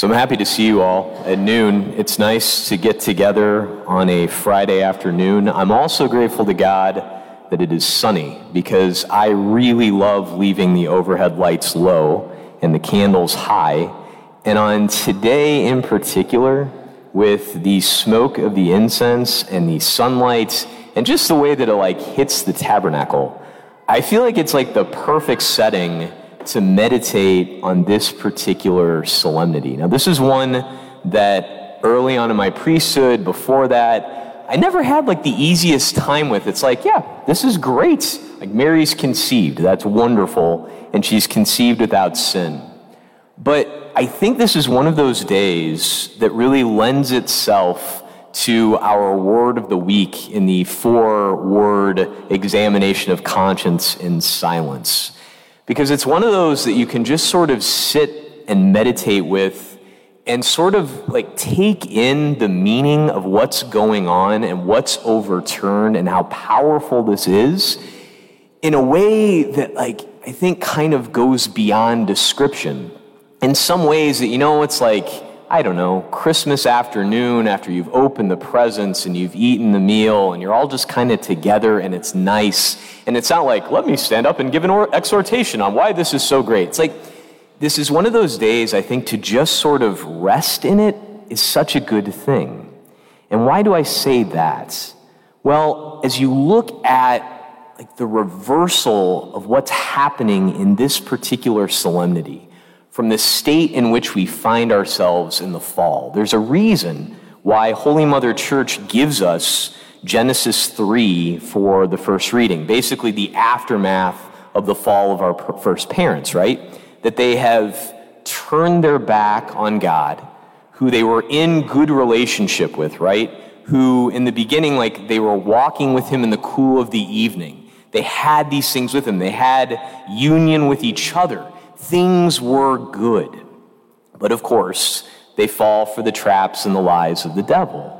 So I'm happy to see you all at noon. It's nice to get together on a Friday afternoon. I'm also grateful to God that it is sunny because I really love leaving the overhead lights low and the candles high. And on today in particular, with the smoke of the incense and the sunlight and just the way that it like hits the tabernacle, I feel like it's like the perfect setting to meditate on this particular solemnity. Now, this is one that early on in my priesthood, before that, I never had like the easiest time with. It's like, yeah, this is great. Like Mary's conceived. That's wonderful. And she's conceived without sin. But I think this is one of those days that really lends itself to our word of the week in the four word examination of conscience in silence. Because it's one of those that you can just sort of sit and meditate with and sort of like take in the meaning of what's going on and what's overturned and how powerful this is in a way that like I think kind of goes beyond description. In some ways that you know it's like I don't know, Christmas afternoon after you've opened the presents and you've eaten the meal and you're all just kind of together and it's nice. And it's not like, let me stand up and give an exhortation on why this is so great. It's like, this is one of those days, I think, to just sort of rest in it is such a good thing. And why do I say that? Well, as you look at like the reversal of what's happening in this particular solemnity, from the state in which we find ourselves in the fall. There's a reason why Holy Mother Church gives us Genesis 3 for the first reading, basically the aftermath of the fall of our first parents, right? That they have turned their back on God, who they were in good relationship with, right? Who in the beginning, like they were walking with him in the cool of the evening. They had these things with him. They had union with each other things were good. But of course, they fall for the traps and the lies of the devil.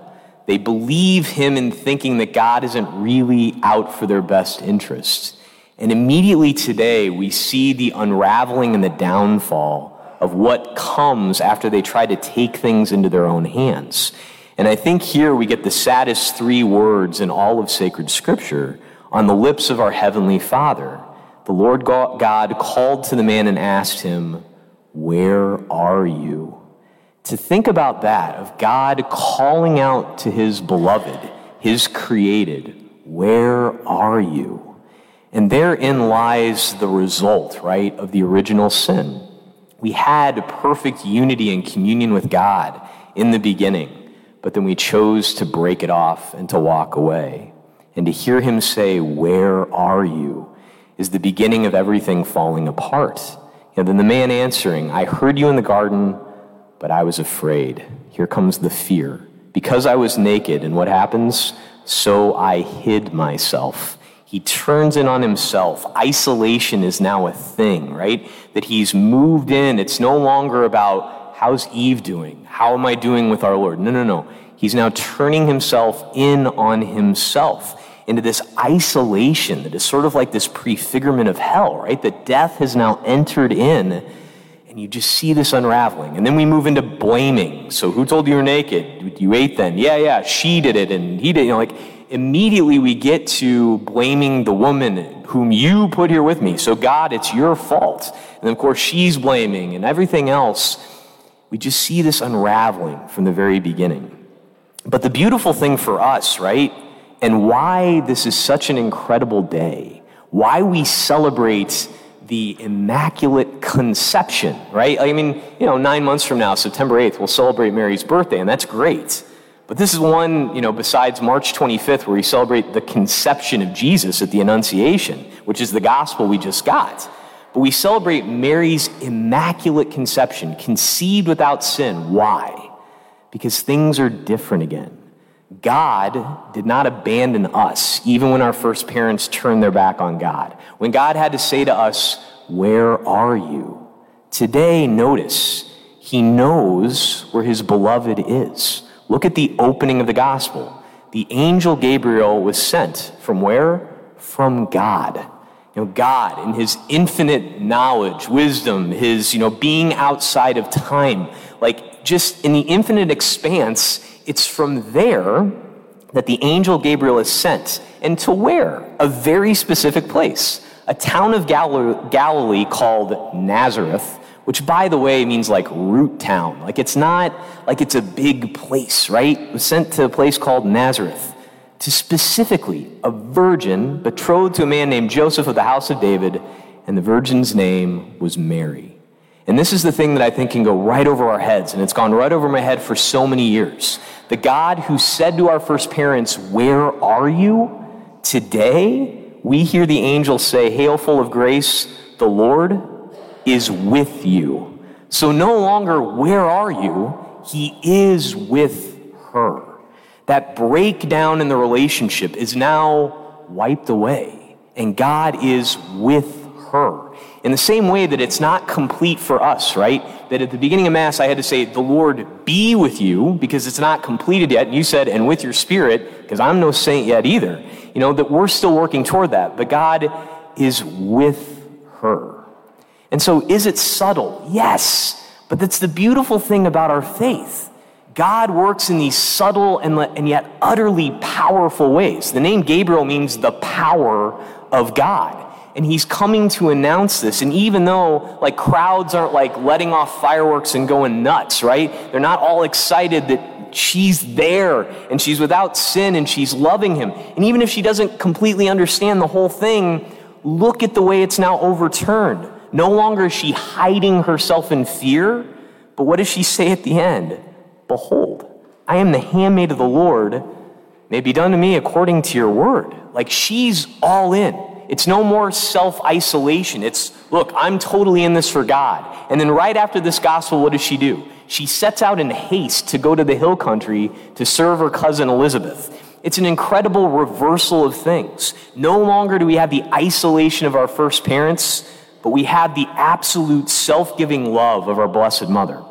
They believe him in thinking that God isn't really out for their best interests. And immediately today, we see the unraveling and the downfall of what comes after they try to take things into their own hands. And I think here we get the saddest three words in all of sacred scripture on the lips of our Heavenly Father the Lord God called to the man and asked him, Where are you? To think about that, of God calling out to his beloved, his created, Where are you? And therein lies the result, right, of the original sin. We had perfect unity and communion with God in the beginning, but then we chose to break it off and to walk away. And to hear him say, Where are you? Is the beginning of everything falling apart. And then the man answering, I heard you in the garden, but I was afraid. Here comes the fear. Because I was naked, and what happens? So I hid myself. He turns in on himself. Isolation is now a thing, right? That he's moved in. It's no longer about how's Eve doing? How am I doing with our Lord? No, no, no. He's now turning himself in on himself into this isolation that is sort of like this prefigurement of hell, right? That death has now entered in, and you just see this unraveling. And then we move into blaming. So, who told you you're naked? You ate then. Yeah, yeah, she did it, and he did. You know, like immediately we get to blaming the woman whom you put here with me. So, God, it's your fault. And of course, she's blaming, and everything else. We just see this unraveling from the very beginning. But the beautiful thing for us, right? And why this is such an incredible day, why we celebrate the Immaculate Conception, right? I mean, you know, nine months from now, September 8th, we'll celebrate Mary's birthday, and that's great. But this is one, you know, besides March 25th, where we celebrate the conception of Jesus at the Annunciation, which is the gospel we just got. But we celebrate Mary's Immaculate Conception, conceived without sin. Why? Because things are different again. God did not abandon us, even when our first parents turned their back on God. When God had to say to us, Where are you? Today, notice, He knows where His beloved is. Look at the opening of the gospel. The angel Gabriel was sent from where? From God. You know, God in his infinite knowledge, wisdom, his, you know, being outside of time, like just in the infinite expanse, it's from there that the angel Gabriel is sent. And to where? A very specific place. A town of Galilee called Nazareth, which by the way means like root town. Like it's not like it's a big place, right? It was sent to a place called Nazareth to specifically a virgin betrothed to a man named Joseph of the house of David, and the virgin's name was Mary. And this is the thing that I think can go right over our heads, and it's gone right over my head for so many years. The God who said to our first parents, Where are you? Today, we hear the angel say, Hail, full of grace, the Lord is with you. So no longer, Where are you? He is with her. That breakdown in the relationship is now wiped away, and God is with. In the same way that it's not complete for us, right? That at the beginning of Mass, I had to say, The Lord be with you, because it's not completed yet. And you said, And with your spirit, because I'm no saint yet either. You know, that we're still working toward that. But God is with her. And so, is it subtle? Yes. But that's the beautiful thing about our faith. God works in these subtle and, and yet utterly powerful ways. The name Gabriel means the power of God and he's coming to announce this. And even though like crowds aren't like letting off fireworks and going nuts, right? They're not all excited that she's there and she's without sin and she's loving him. And even if she doesn't completely understand the whole thing, look at the way it's now overturned. No longer is she hiding herself in fear, but what does she say at the end? Behold, I am the handmaid of the Lord. May be done to me according to your word. Like she's all in. It's no more self isolation. It's, look, I'm totally in this for God. And then right after this gospel, what does she do? She sets out in haste to go to the hill country to serve her cousin Elizabeth. It's an incredible reversal of things. No longer do we have the isolation of our first parents, but we have the absolute self giving love of our Blessed Mother.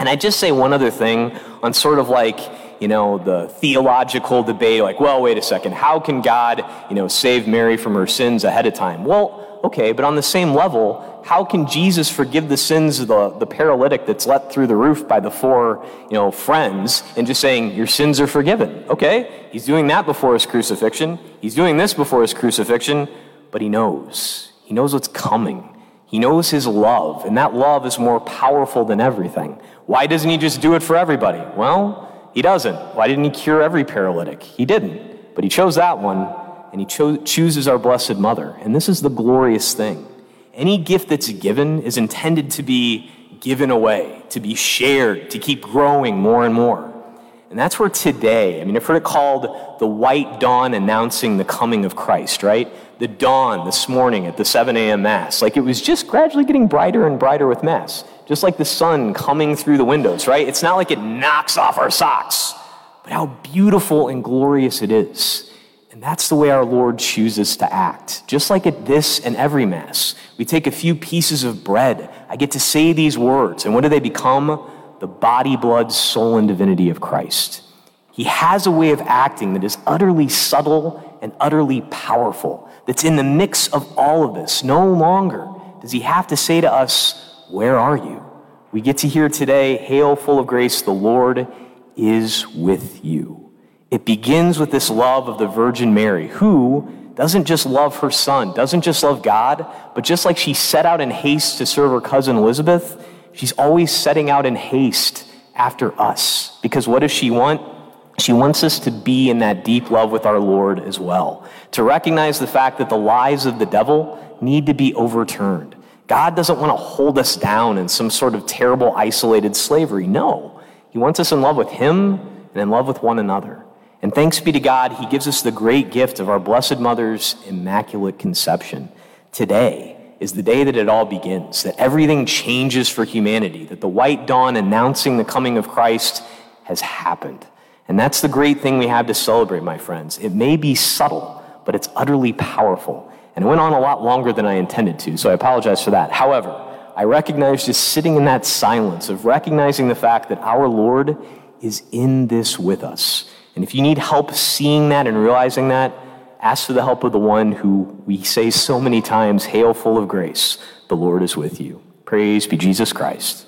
And I just say one other thing on sort of like, you know, the theological debate, like, well, wait a second, how can God, you know, save Mary from her sins ahead of time? Well, okay, but on the same level, how can Jesus forgive the sins of the, the paralytic that's let through the roof by the four, you know, friends and just saying, your sins are forgiven? Okay, he's doing that before his crucifixion. He's doing this before his crucifixion, but he knows. He knows what's coming. He knows his love, and that love is more powerful than everything. Why doesn't he just do it for everybody? Well, he doesn't. Why didn't he cure every paralytic? He didn't. But he chose that one, and he cho- chooses our Blessed Mother. And this is the glorious thing. Any gift that's given is intended to be given away, to be shared, to keep growing more and more. And that's where today, I mean, I've heard it called the white dawn announcing the coming of Christ, right? The dawn this morning at the 7 a.m. Mass. Like it was just gradually getting brighter and brighter with Mass just like the sun coming through the windows, right? It's not like it knocks off our socks, but how beautiful and glorious it is. And that's the way our Lord chooses to act. Just like at this and every Mass, we take a few pieces of bread. I get to say these words, and what do they become? The body, blood, soul, and divinity of Christ. He has a way of acting that is utterly subtle and utterly powerful, that's in the mix of all of this. No longer does he have to say to us, where are you? We get to hear today, Hail, full of grace, the Lord is with you. It begins with this love of the Virgin Mary, who doesn't just love her son, doesn't just love God, but just like she set out in haste to serve her cousin Elizabeth, she's always setting out in haste after us. Because what does she want? She wants us to be in that deep love with our Lord as well, to recognize the fact that the lies of the devil need to be overturned God doesn't want to hold us down in some sort of terrible, isolated slavery. No. He wants us in love with Him and in love with one another. And thanks be to God, He gives us the great gift of our Blessed Mother's Immaculate Conception. Today is the day that it all begins, that everything changes for humanity, that the white dawn announcing the coming of Christ has happened. And that's the great thing we have to celebrate, my friends. It may be subtle, but it's utterly powerful. And it went on a lot longer than I intended to, so I apologize for that. However, I recognize just sitting in that silence of recognizing the fact that our Lord is in this with us. And if you need help seeing that and realizing that, ask for the help of the one who we say so many times, Hail, full of grace, the Lord is with you. Praise be Jesus Christ.